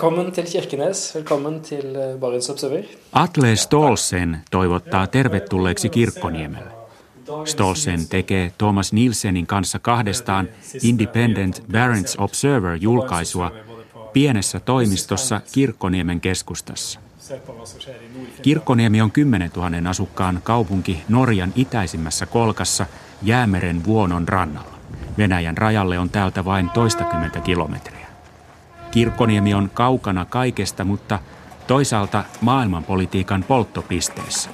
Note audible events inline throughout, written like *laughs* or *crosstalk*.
Velkommen til Kirkenes. Velkommen til eh, Barents Observer. Atle Stolsen toivottaa tervetulleeksi Kirkkoniemelle. Stolsen tekee Thomas Nielsenin kanssa kahdestaan Independent Barents Observer-julkaisua pienessä toimistossa Kirkkoniemen keskustassa. Kirkkoniemi on 10 000 asukkaan kaupunki Norjan itäisimmässä kolkassa Jäämeren vuonon rannalla. Venäjän rajalle on täältä vain toistakymmentä kilometriä. Kirkkoniemi on kaukana kaikesta, mutta toisaalta maailmanpolitiikan polttopisteessä.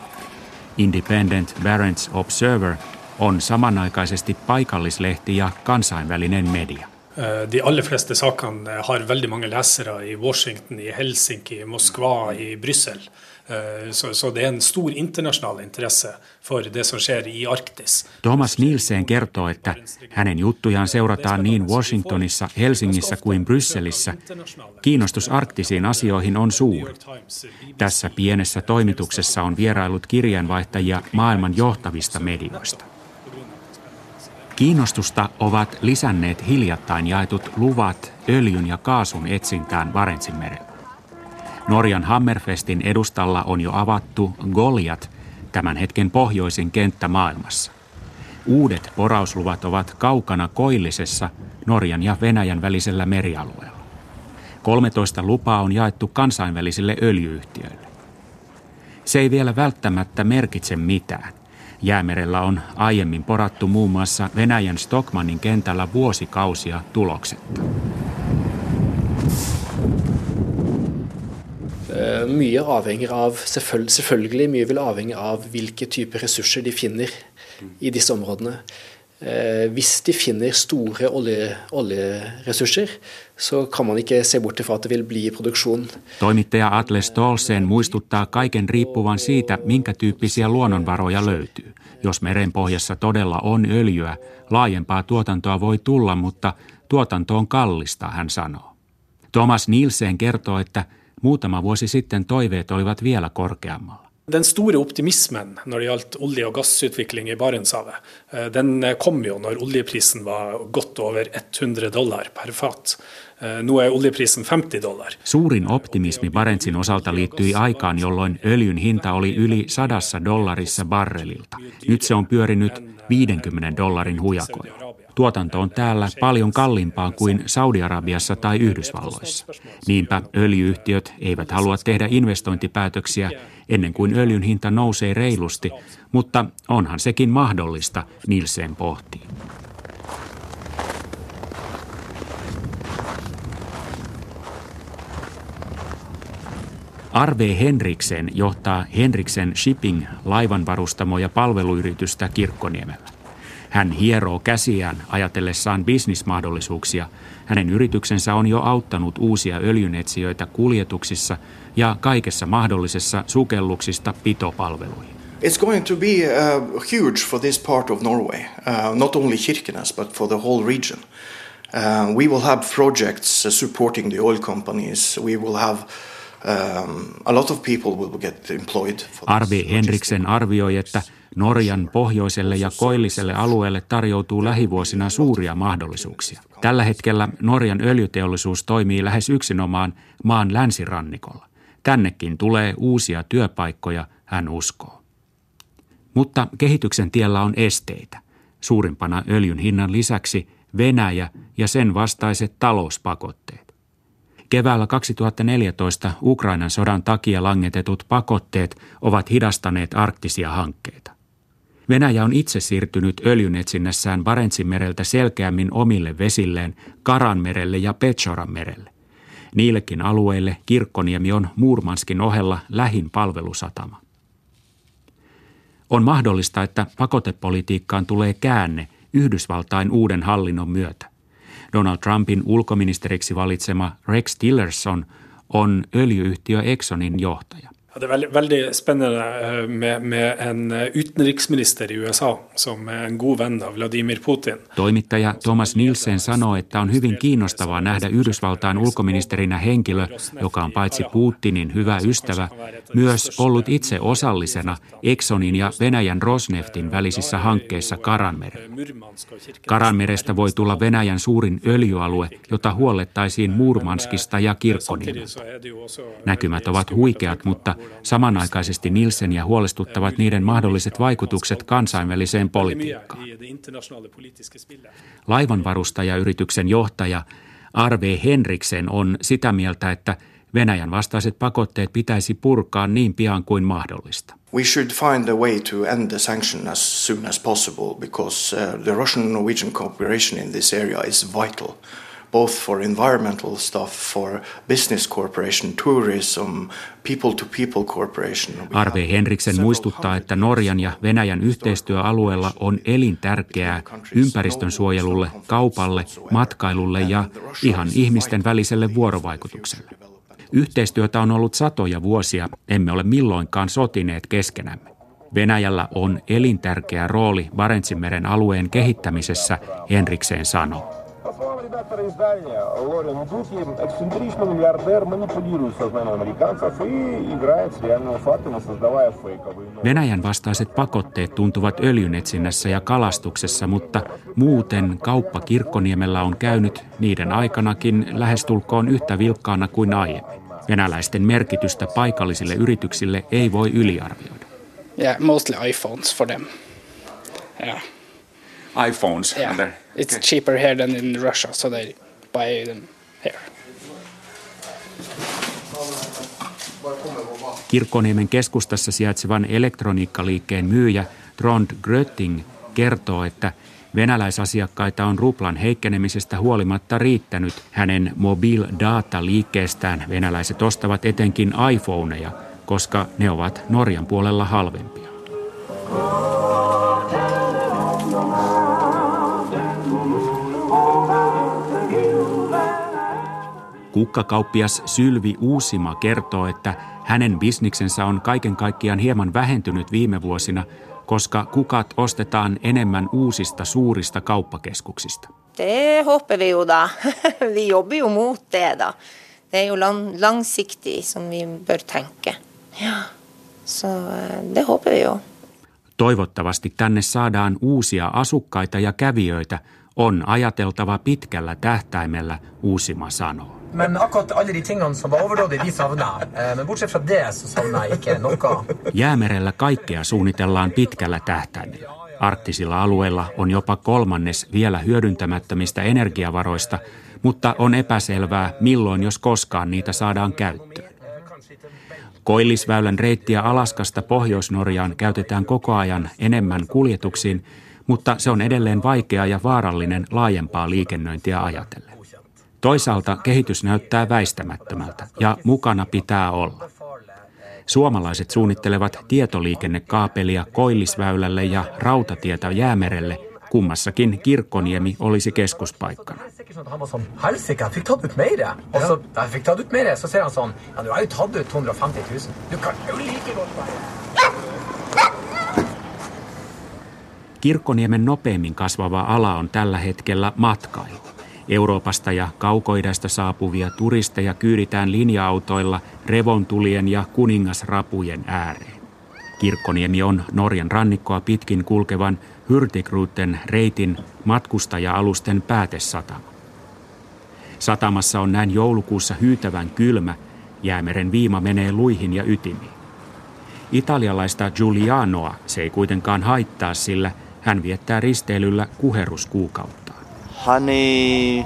Independent Barents Observer on samanaikaisesti paikallislehti ja kansainvälinen media. Eh, de aller fleste sakene har veldig mange lesere i Washington, i Helsinki, i Moskva, i Brussel. Eh, så, det er en stor internasjonal interesse for det som skjer i Arktis. Thomas Nielsen kertoo, että hänen juttujaan seurataan niin Washingtonissa, Helsingissä kuin Brysselissä. Kiinnostus arktisiin asioihin on suuri. Tässä pienessä toimituksessa on vierailut kirjanvaihtajia maailman johtavista medioista. Kiinnostusta ovat lisänneet hiljattain jaetut luvat öljyn ja kaasun etsintään Barentsinmerellä. Norjan Hammerfestin edustalla on jo avattu Goliat, tämän hetken pohjoisin kenttä maailmassa. Uudet porausluvat ovat kaukana koillisessa Norjan ja Venäjän välisellä merialueella. 13 lupaa on jaettu kansainvälisille öljyyhtiöille. Se ei vielä välttämättä merkitse mitään. Jäämerellä on aiemmin porattu muun muassa Venäjän Stockmannin kentällä vuosikausia tuloksetta. Mye avhenger av selvfølgelig, mye vil avhenge av hvilke typer ressurser de finner i disse områdene. Eh, hvis de finner store olje, oljeressurser, så kan man ikke se bort fra at det vil bli produksjon. Toimittaja Atle Stolsen muistuttaa kaiken riippuvan siitä, minkä tyyppisiä luonnonvaroja löytyy. Jos merenpohjassa todella on öljyä, laajempaa tuotantoa voi tulla, mutta tuotanto on kallista, hän sanoo. Thomas Nielsen kertoo, että muutama vuosi sitten toiveet olivat vielä korkeammalla. Den store optimismen når det gjaldt olje- og gassutvikling i Barentshavet, eh, den kom jo når oljeprisen var godt over 100 dollar per fat. Eh, nå er oljeprisen 50 dollar. Suurin optimismi Barentsin osalta liittyi aikaan, jolloin öljyn hinta oli yli sadassa dollarissa barrelilta. Nyt se on pyörinyt 50 dollarin hujakoilla. Tuotanto on täällä paljon kalliimpaa kuin Saudi-Arabiassa tai Yhdysvalloissa. Niinpä öljyyhtiöt eivät halua tehdä investointipäätöksiä ennen kuin öljyn hinta nousee reilusti, mutta onhan sekin mahdollista, Nilsen pohtii. Arve Henriksen johtaa Henriksen Shipping laivanvarustamo- ja palveluyritystä Kirkkoniemellä. Hän hieroo käsiään ajatellessaan bisnismahdollisuuksia. Hänen yrityksensä on jo auttanut uusia öljynetsijöitä kuljetuksissa ja kaikessa mahdollisessa sukelluksista pitopalveluihin. It's going to be uh, huge for this part of Norway, uh, not only Kirkenes but for the whole region. Uh, we will have projects supporting the oil companies. We will have um, a lot of people will get employed. Arvi Henriksen arvioi, että Norjan pohjoiselle ja koilliselle alueelle tarjoutuu lähivuosina suuria mahdollisuuksia. Tällä hetkellä Norjan öljyteollisuus toimii lähes yksinomaan maan länsirannikolla. Tännekin tulee uusia työpaikkoja, hän uskoo. Mutta kehityksen tiellä on esteitä. Suurimpana öljyn hinnan lisäksi Venäjä ja sen vastaiset talouspakotteet. Keväällä 2014 Ukrainan sodan takia langetetut pakotteet ovat hidastaneet arktisia hankkeita. Venäjä on itse siirtynyt öljynetsinnässään Barentsin mereltä selkeämmin omille vesilleen Karanmerelle ja Petsoran merelle. Niillekin alueille Kirkkoniemi on Murmanskin ohella lähin palvelusatama. On mahdollista, että pakotepolitiikkaan tulee käänne Yhdysvaltain uuden hallinnon myötä. Donald Trumpin ulkoministeriksi valitsema Rex Tillerson on öljyyhtiö Exxonin johtaja. Ja, det er veldig, veldig spennende eh, med, med, en eh, utenriksminister i USA som er en god venn av Vladimir Putin. Toimittaja Thomas Nielsen sanoo, että on hyvin kiinnostavaa nähdä Yhdysvaltain ulkoministerinä henkilö, joka on paitsi Putinin hyvä ystävä, myös ollut itse osallisena Exxonin ja Venäjän Rosneftin välisissä hankkeissa Karanmerellä. Karanmerestä voi tulla Venäjän suurin öljyalue, jota huollettaisiin Murmanskista ja Kirkkoniemeltä. Näkymät ovat huikeat, mutta Samanaikaisesti Nielsenia huolestuttavat niiden mahdolliset vaikutukset kansainväliseen politiikkaan. Laivanvarustajayrityksen johtaja Arve Henriksen on sitä mieltä, että Venäjän vastaiset pakotteet pitäisi purkaa niin pian kuin mahdollista. We should find a way to end the sanction as soon as possible because uh, the Russian-Norwegian cooperation in this area is vital both for environmental stuff, for business cooperation, tourism, people-to-people cooperation. Arve Henriksen muistuttaa, että Norjan ja Venäjän yhteistyöalueella on elintärkeää ympäristön suojelulle, kaupalle, matkailulle ja ihan ihmisten väliselle vuorovaikutukselle. Yhteistyötä on ollut satoja vuosia, emme ole milloinkaan sotineet keskenämme. Venäjällä on elintärkeä rooli Barentsinmeren alueen kehittämisessä, Henrikseen sanoo. редактора издания Лорен Дути, эксцентричный миллиардер манипулирует сознанием американцев и играет с реальными фактами, создавая фейковые Venäjän vastaiset pakotteet tuntuvat öljynetsinnässä ja kalastuksessa, mutta muuten kauppa Kirkkoniemellä on käynyt niiden aikanakin lähestulkoon yhtä vilkkaana kuin aiemmin. Venäläisten merkitystä paikallisille yrityksille ei voi yliarvioida. Yeah, mostly iPhones for them. Yeah iPhones. Yeah, okay. it's cheaper here than in Russia, so they buy them here. Kirkkoniemen keskustassa sijaitsevan elektroniikkaliikkeen myyjä Trond Grötting kertoo, että venäläisasiakkaita on ruplan heikkenemisestä huolimatta riittänyt. Hänen mobile data liikkeestään venäläiset ostavat etenkin iPhoneja, koska ne ovat Norjan puolella halvempia. Kukkakauppias Sylvi Uusima kertoo, että hänen bisniksensä on kaiken kaikkiaan hieman vähentynyt viime vuosina, koska kukat ostetaan enemmän uusista suurista kauppakeskuksista. Det hoppas vi ju da. *laughs* Vi jobbar ju mot det da. Det är ju långsiktigt som vi bör tänka. Ja, så eh, det hoppas vi ju. Toivottavasti tänne saadaan uusia asukkaita ja kävijöitä, on ajateltava pitkällä tähtäimellä, Uusima sanoo. Men akkurat alle de tingene som var overdådige, de savna eh, Men bortsett fra det, så savna ikke noe. Jäämerellä kaikkea suunnitellaan pitkällä tähtäimellä. Arktisilla alueilla on jopa kolmannes vielä hyödyntämättömistä energiavaroista, mutta on epäselvää, milloin jos koskaan niitä saadaan käyttöön. Koillisväylän reittiä Alaskasta Pohjois-Norjaan käytetään koko ajan enemmän kuljetuksiin, mutta se on edelleen vaikea ja vaarallinen laajempaa liikennöintiä ajatellen. Toisaalta kehitys näyttää väistämättömältä ja mukana pitää olla. Suomalaiset suunnittelevat tietoliikennekaapelia Koillisväylälle ja rautatietä Jäämerelle, kummassakin Kirkkoniemi olisi keskuspaikkana. Kirkkoniemen nopeimmin kasvava ala on tällä hetkellä matkailu. Euroopasta ja kaukoidasta saapuvia turisteja kyyditään linja-autoilla revontulien ja kuningasrapujen ääreen. Kirkkoniemi on Norjan rannikkoa pitkin kulkevan Hyrtigruten reitin matkustaja-alusten päätesatama. Satamassa on näin joulukuussa hyytävän kylmä, jäämeren viima menee luihin ja ytimiin. Italialaista Giulianoa se ei kuitenkaan haittaa, sillä hän viettää risteilyllä kuheruskuukautta. honey,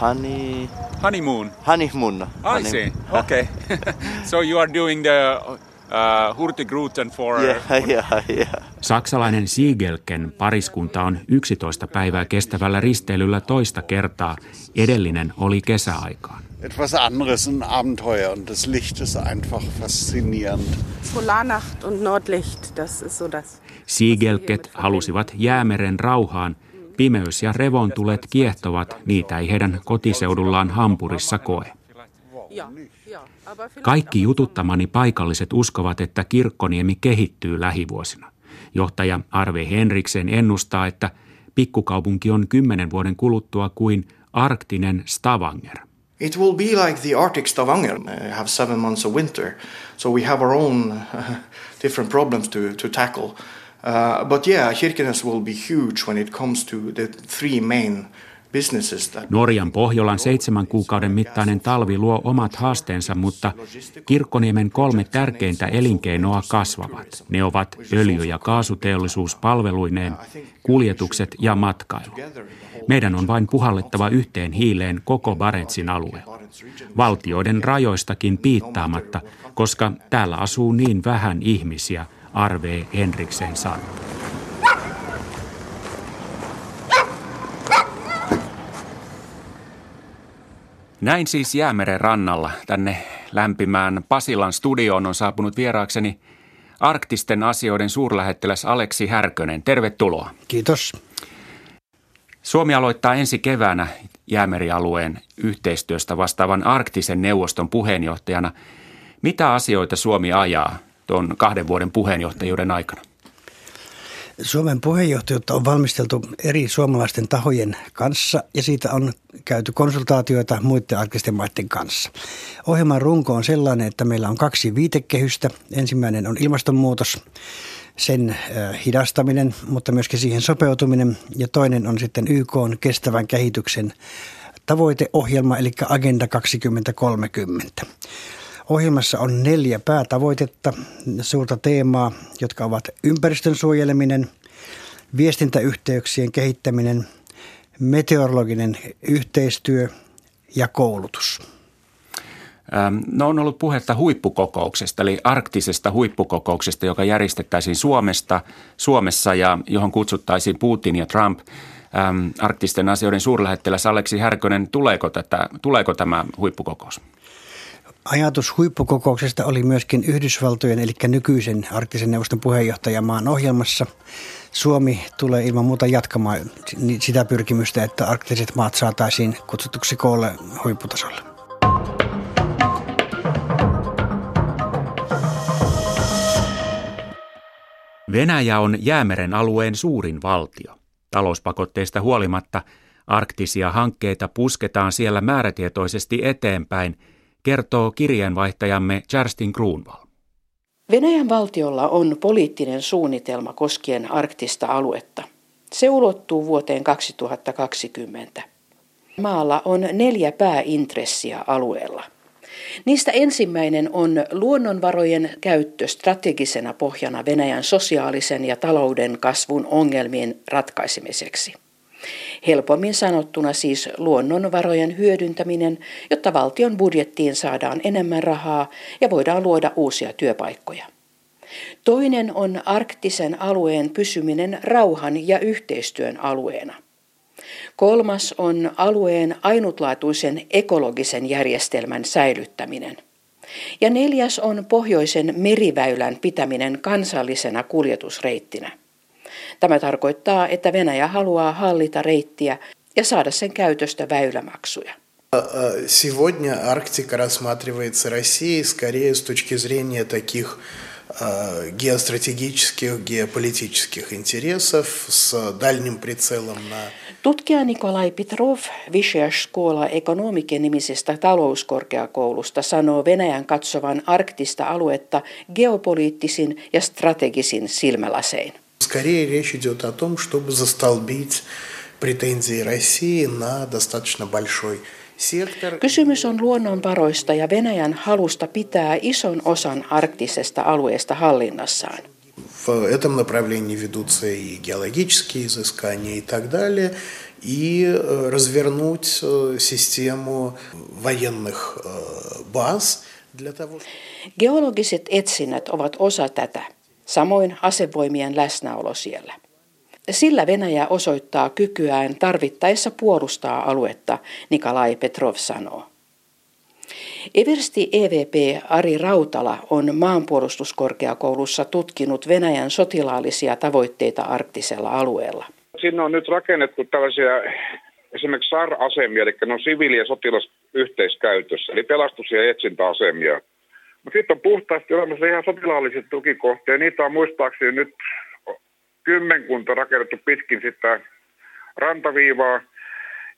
honey, honeymoon. Honeymoon. I honey. see. Okay. *laughs* so you are doing the uh, Hurtigruten for... Yeah, *laughs* yeah, yeah. Saksalainen Siegelken pariskunta on 11 päivää kestävällä risteilyllä toista kertaa. Edellinen oli kesäaikaan. Etwas anderes, ein Abenteuer und das Licht ist einfach faszinierend. Polarnacht und Nordlicht, das ist so das. Siegelket halusivat jäämeren rauhaan Pimeys ja revontulet kiehtovat, niitä ei heidän kotiseudullaan Hampurissa koe. Kaikki jututtamani paikalliset uskovat, että Kirkkoniemi kehittyy lähivuosina. Johtaja Arve Henriksen ennustaa, että pikkukaupunki on kymmenen vuoden kuluttua kuin arktinen Stavanger. It will be like the Arctic Stavanger, uh, have seven months of winter. So we have our own uh, *laughs* different problems to, to tackle. Uh, but yeah, Kirkenes will be huge when it comes to the three main Norjan Pohjolan seitsemän kuukauden mittainen talvi luo omat haasteensa, mutta Kirkkoniemen kolme tärkeintä elinkeinoa kasvavat. Ne ovat öljy- ja kaasuteollisuus palveluineen, kuljetukset ja matkailu. Meidän on vain puhallettava yhteen hiileen koko Barentsin alue. Valtioiden rajoistakin piittaamatta, koska täällä asuu niin vähän ihmisiä, arvee Henriksen sanoo. Näin siis Jäämeren rannalla tänne lämpimään Pasilan studioon on saapunut vieraakseni arktisten asioiden suurlähettiläs Aleksi Härkönen. Tervetuloa. Kiitos. Suomi aloittaa ensi keväänä jäämerialueen yhteistyöstä vastaavan arktisen neuvoston puheenjohtajana. Mitä asioita Suomi ajaa tuon kahden vuoden puheenjohtajuuden aikana? Suomen puheenjohtajuutta on valmisteltu eri suomalaisten tahojen kanssa ja siitä on käyty konsultaatioita muiden arktisten maiden kanssa. Ohjelman runko on sellainen, että meillä on kaksi viitekehystä. Ensimmäinen on ilmastonmuutos, sen äh, hidastaminen, mutta myöskin siihen sopeutuminen. Ja toinen on sitten YK on kestävän kehityksen tavoiteohjelma, eli Agenda 2030. Ohjelmassa on neljä päätavoitetta, suurta teemaa, jotka ovat ympäristön suojeleminen, viestintäyhteyksien kehittäminen, meteorologinen yhteistyö ja koulutus. No on ollut puhetta huippukokouksesta, eli arktisesta huippukokouksesta, joka järjestettäisiin Suomesta, Suomessa ja johon kutsuttaisiin Putin ja Trump. Ähm, arktisten asioiden suurlähettiläs Aleksi Härkönen, tuleeko, tätä, tuleeko tämä huippukokous? Ajatus huippukokouksesta oli myöskin Yhdysvaltojen, eli nykyisen arktisen neuvoston puheenjohtajamaan ohjelmassa. Suomi tulee ilman muuta jatkamaan sitä pyrkimystä, että arktiset maat saataisiin kutsutuksi koolle huipputasolle. Venäjä on Jäämeren alueen suurin valtio. Talouspakotteista huolimatta arktisia hankkeita pusketaan siellä määrätietoisesti eteenpäin – kertoo kirjeenvaihtajamme Kerstin Kruunval. Venäjän valtiolla on poliittinen suunnitelma koskien arktista aluetta. Se ulottuu vuoteen 2020. Maalla on neljä pääintressiä alueella. Niistä ensimmäinen on luonnonvarojen käyttö strategisena pohjana Venäjän sosiaalisen ja talouden kasvun ongelmien ratkaisemiseksi. Helpommin sanottuna siis luonnonvarojen hyödyntäminen, jotta valtion budjettiin saadaan enemmän rahaa ja voidaan luoda uusia työpaikkoja. Toinen on arktisen alueen pysyminen rauhan ja yhteistyön alueena. Kolmas on alueen ainutlaatuisen ekologisen järjestelmän säilyttäminen. Ja neljäs on pohjoisen meriväylän pitäminen kansallisena kuljetusreittinä. Tämä tarkoittaa, että Venäjä haluaa hallita reittiä ja saada sen käytöstä väylämaksuja. Сегодня Арктика рассматривается Россией скорее с точки зрения таких геостратегических, геополитических интересов с дальним прицелом на... Tutkija Nikolai Petrov Vyshya Skola Ekonomike nimisestä talouskorkeakoulusta sanoo Venäjän katsovan arktista aluetta geopoliittisin ja strategisin silmälasein. Скорее речь идет о том, чтобы застолбить претензии России на достаточно большой. Kysymys on luonnonvaroista ja Venäjän halusta pitää ison osan arktisesta alueesta hallinnassaan. В этом направлении ведутся и геологические изыскания и так далее, и развернуть систему военных баз для того, Geologiset etsinnät ovat osa tätä samoin asevoimien läsnäolo siellä. Sillä Venäjä osoittaa kykyään tarvittaessa puolustaa aluetta, Nikolai Petrov sanoo. Eversti EVP Ari Rautala on maanpuolustuskorkeakoulussa tutkinut Venäjän sotilaallisia tavoitteita arktisella alueella. Sinne on nyt rakennettu tällaisia esimerkiksi SAR-asemia, eli ne on siviili- ja sotilasyhteiskäytössä, eli pelastus- ja etsintäasemia. Mutta sitten on puhtaasti olemassa ihan sotilaalliset tukikohtia. Niitä on muistaakseni nyt kymmenkunta rakennettu pitkin sitä rantaviivaa.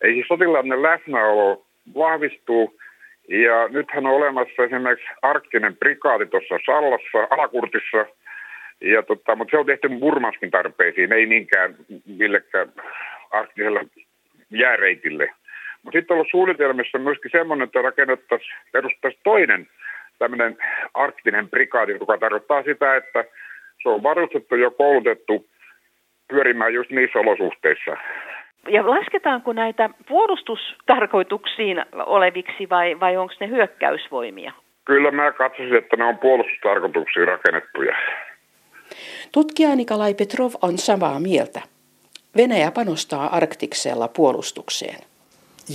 Eli siis sotilainen läsnäolo vahvistuu. Ja nythän on olemassa esimerkiksi arktinen prikaati tuossa Sallassa, Alakurtissa. Ja tota, mutta se on tehty Murmanskin tarpeisiin, ei niinkään millekään arktisella jääreitille. Mutta sitten on ollut suunnitelmissa myöskin semmoinen, että rakennettaisiin, perustaisiin toinen tämmöinen arktinen prikaati, joka tarkoittaa sitä, että se on varustettu ja koulutettu pyörimään just niissä olosuhteissa. Ja lasketaanko näitä puolustustarkoituksiin oleviksi vai, vai onko ne hyökkäysvoimia? Kyllä mä katsoisin, että ne on puolustustarkoituksiin rakennettuja. Tutkija Nikolai Petrov on samaa mieltä. Venäjä panostaa Arktiksella puolustukseen.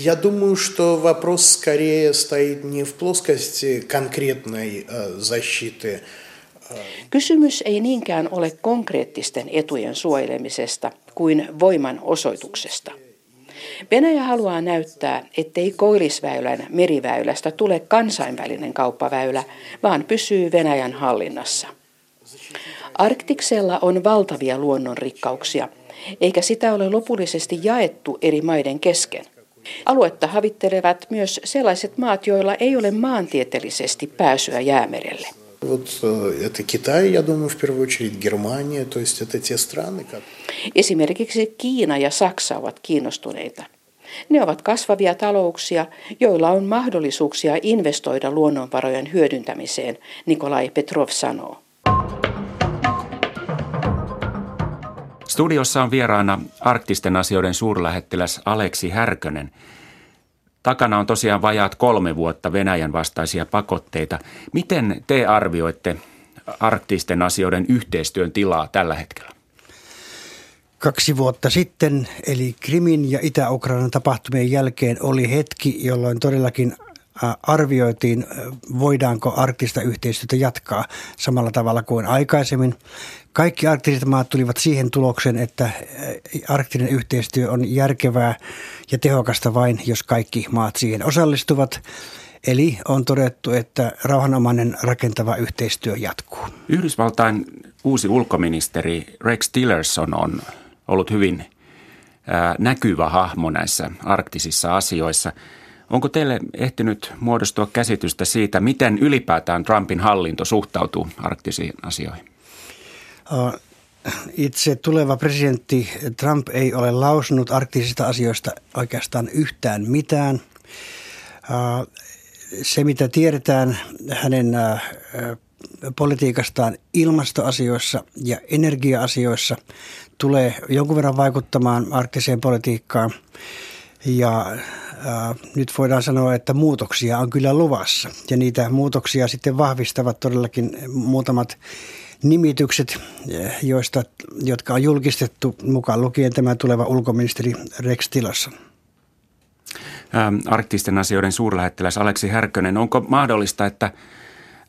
Я думаю, что вопрос скорее стоит не в плоскости конкретной защиты. Kysymys ei niinkään ole konkreettisten etujen suojelemisesta kuin voiman osoituksesta. Venäjä haluaa näyttää, ettei Koillisväylän meriväylästä tule kansainvälinen kauppaväylä, vaan pysyy Venäjän hallinnassa. Arktiksella on valtavia luonnonrikkauksia, eikä sitä ole lopullisesti jaettu eri maiden kesken. Aluetta havittelevat myös sellaiset maat, joilla ei ole maantieteellisesti pääsyä jäämerelle. Вот э, это Китай, я думаю, в первую очередь Германия, то есть это те страны, как... Esimerkiksi Kiina ja Saksa ovat kiinnostuneita. Ne ovat kasvavia talouksia, joilla on mahdollisuuksia investoida luonnonvarojen hyödyntämiseen, Nikolai Petrov sanoo. Studiossa on vieraana arktisten asioiden suurlähettiläs Aleksi Härkönen. Takana on tosiaan vajaat kolme vuotta Venäjän vastaisia pakotteita. Miten te arvioitte arktisten asioiden yhteistyön tilaa tällä hetkellä? Kaksi vuotta sitten, eli Krimin ja Itä-Ukrainan tapahtumien jälkeen, oli hetki, jolloin todellakin arvioitiin, voidaanko arktista yhteistyötä jatkaa samalla tavalla kuin aikaisemmin. Kaikki arktiset maat tulivat siihen tulokseen, että arktinen yhteistyö on järkevää ja tehokasta vain, jos kaikki maat siihen osallistuvat. Eli on todettu, että rauhanomainen rakentava yhteistyö jatkuu. Yhdysvaltain uusi ulkoministeri Rex Tillerson on ollut hyvin näkyvä hahmo näissä arktisissa asioissa – Onko teille ehtinyt muodostua käsitystä siitä, miten ylipäätään Trumpin hallinto suhtautuu arktisiin asioihin? Itse tuleva presidentti Trump ei ole lausunut arktisista asioista oikeastaan yhtään mitään. Se, mitä tiedetään hänen politiikastaan ilmastoasioissa ja energia-asioissa, tulee jonkun verran vaikuttamaan arktiseen politiikkaan. Ja nyt voidaan sanoa, että muutoksia on kyllä luvassa. Ja niitä muutoksia sitten vahvistavat todellakin muutamat nimitykset, joista, jotka on julkistettu mukaan lukien tämä tuleva ulkoministeri Rex Tillerson. Arktisten asioiden suurlähettiläs Aleksi Härkönen, onko mahdollista, että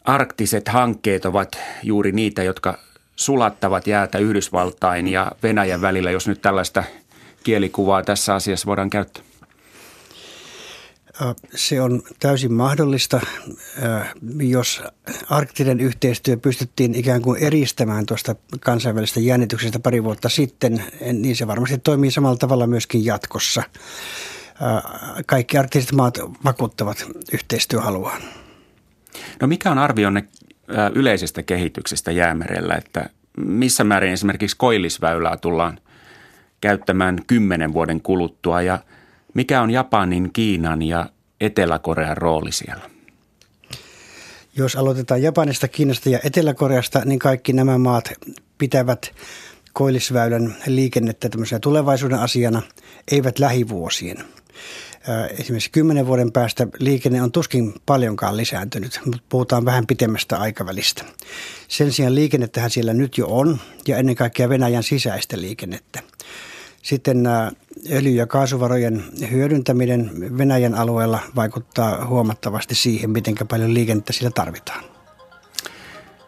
arktiset hankkeet ovat juuri niitä, jotka sulattavat jäätä Yhdysvaltain ja Venäjän välillä, jos nyt tällaista kielikuvaa tässä asiassa voidaan käyttää? Se on täysin mahdollista, jos arktinen yhteistyö pystyttiin ikään kuin eristämään tuosta kansainvälisestä jännityksestä pari vuotta sitten, niin se varmasti toimii samalla tavalla myöskin jatkossa. Kaikki arktiset maat vakuuttavat yhteistyöhaluaan. No mikä on arvionne yleisestä kehityksestä jäämerellä, että missä määrin esimerkiksi koillisväylää tullaan käyttämään kymmenen vuoden kuluttua ja – mikä on Japanin, Kiinan ja Etelä-Korean rooli siellä? Jos aloitetaan Japanista, Kiinasta ja Etelä-Koreasta, niin kaikki nämä maat pitävät koillisväylän liikennettä tämmöisenä tulevaisuuden asiana, eivät lähivuosien. Esimerkiksi kymmenen vuoden päästä liikenne on tuskin paljonkaan lisääntynyt, mutta puhutaan vähän pitemmästä aikavälistä. Sen sijaan liikennettähän siellä nyt jo on ja ennen kaikkea Venäjän sisäistä liikennettä. Sitten nämä öljy- ja kaasuvarojen hyödyntäminen Venäjän alueella vaikuttaa huomattavasti siihen, miten paljon liikennettä sillä tarvitaan.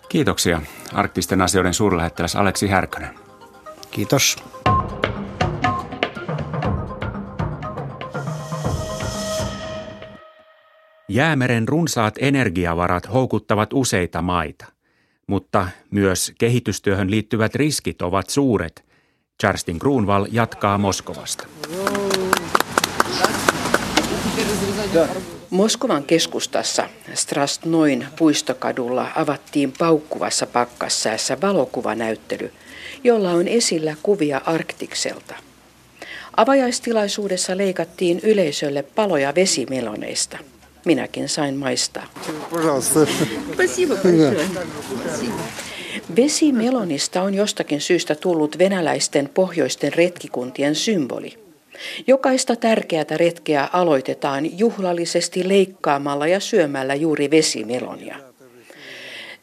Kiitoksia arktisten asioiden suurlähettiläs Aleksi Härkönen. Kiitos. Jäämeren runsaat energiavarat houkuttavat useita maita, mutta myös kehitystyöhön liittyvät riskit ovat suuret – Charstin Grunwald jatkaa Moskovasta. Moskovan keskustassa Strastnoin puistokadulla avattiin paukkuvassa pakkassäässä valokuvanäyttely, jolla on esillä kuvia Arktikselta. Avajaistilaisuudessa leikattiin yleisölle paloja vesimeloneista. Minäkin sain maistaa. Vesimelonista on jostakin syystä tullut venäläisten pohjoisten retkikuntien symboli. Jokaista tärkeää retkeä aloitetaan juhlallisesti leikkaamalla ja syömällä juuri vesimelonia.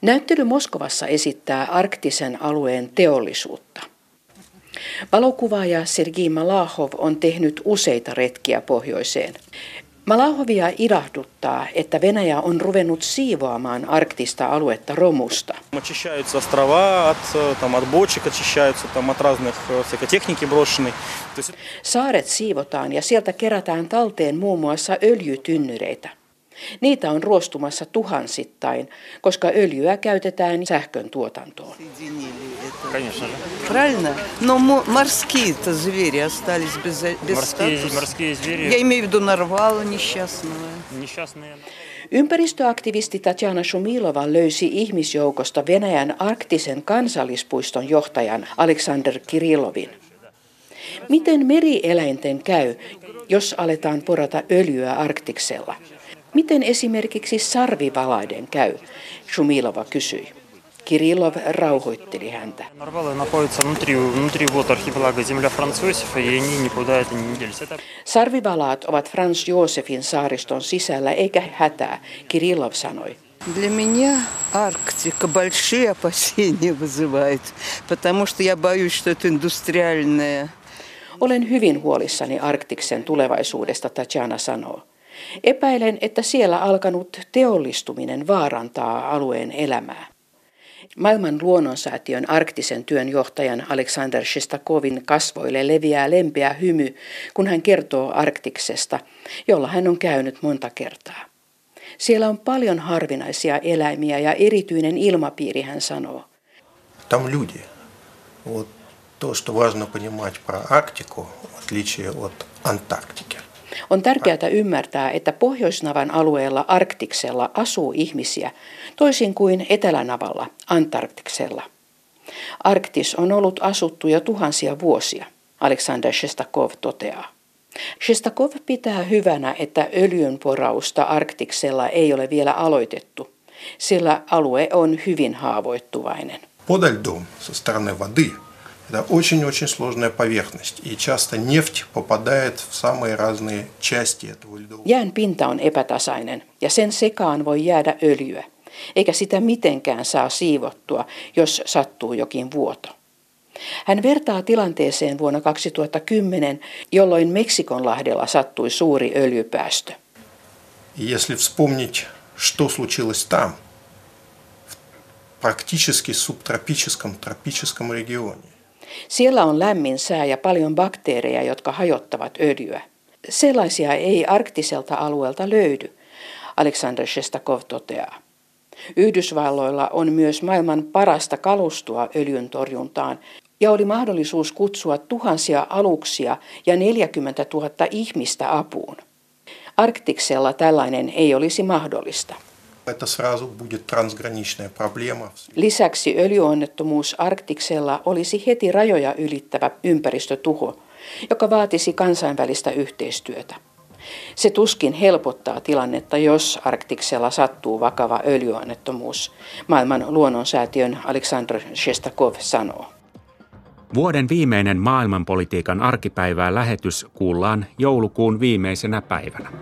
Näyttely Moskovassa esittää arktisen alueen teollisuutta. Valokuvaaja Sergei Malahov on tehnyt useita retkiä pohjoiseen. Malahovia ilahduttaa, että Venäjä on ruvennut siivoamaan arktista aluetta romusta. Saaret siivotaan ja sieltä kerätään talteen muun muassa öljytynnyreitä. Niitä on ruostumassa tuhansittain, koska öljyä käytetään sähkön tuotantoon. Правильно? Но морские-то звери остались без, без морские, статуса. Морские звери... Я имею в виду нарвала несчастного. Несчастные... Ympäristöaktivisti Tatjana Shumilova löysi ihmisjoukosta Venäjän arktisen kansallispuiston johtajan Aleksander Kirilovin. Miten merieläinten käy, jos aletaan porata öljyä Arktiksella? Miten esimerkiksi sarvivalaiden käy, Shumilova kysyi. Kirillov rauhoitteli häntä. Sarvivalaat ovat Franz Josefin saariston sisällä eikä hätää, Kirillov sanoi. Для меня Арктика большие опасения вызывает, потому что я боюсь, что это индустриальная. Olen hyvin huolissani Arktiksen tulevaisuudesta, Tatjana sanoo. Epäilen, että siellä alkanut teollistuminen vaarantaa alueen elämää. Maailman luonnonsäätiön arktisen työn johtajan Aleksander Shestakovin kasvoille leviää lempeä hymy, kun hän kertoo Arktiksesta, jolla hän on käynyt monta kertaa. Siellä on paljon harvinaisia eläimiä ja erityinen ilmapiiri, hän sanoo. Там люди. Вот то, что важно понимать про Арктику, в отличие от Антарктики. On tärkeää ymmärtää, että Pohjoisnavan alueella Arktiksella asuu ihmisiä, toisin kuin Etelänavalla Antarktiksella. Arktis on ollut asuttu jo tuhansia vuosia, Aleksander Shestakov toteaa. Shestakov pitää hyvänä, että öljynporausta Arktiksella ei ole vielä aloitettu, sillä alue on hyvin haavoittuvainen. Подаль дом со стороны воды Это очень-очень сложная поверхность, и часто нефть попадает в самые разные части этого льдового. Jään pinta on epätasainen, ja sen sekaan voi jäädä öljyä, eikä sitä mitenkään saa siivottua, jos sattuu jokin vuoto. Hän vertaa tilanteeseen vuonna 2010, jolloin Meksikonlahdella sattui suuri öljypäästö. Если вспомнить, что случилось там, в практически субтропическом, тропическом регионе, siellä on lämmin sää ja paljon bakteereja, jotka hajottavat öljyä. Sellaisia ei arktiselta alueelta löydy, Aleksander Shestakov toteaa. Yhdysvalloilla on myös maailman parasta kalustua öljyn torjuntaan ja oli mahdollisuus kutsua tuhansia aluksia ja 40 000 ihmistä apuun. Arktiksella tällainen ei olisi mahdollista Это сразу будет трансграничная проблема. Lisäksi öljyonnettomuus Arktiksella olisi heti rajoja ylittävä ympäristötuho, joka vaatisi kansainvälistä yhteistyötä. Se tuskin helpottaa tilannetta, jos Arktiksella sattuu vakava öljyonnettomuus, maailman luonnonsäätiön Aleksandr Shestakov sanoo. Vuoden viimeinen maailmanpolitiikan arkipäivää lähetys kuullaan joulukuun viimeisenä päivänä.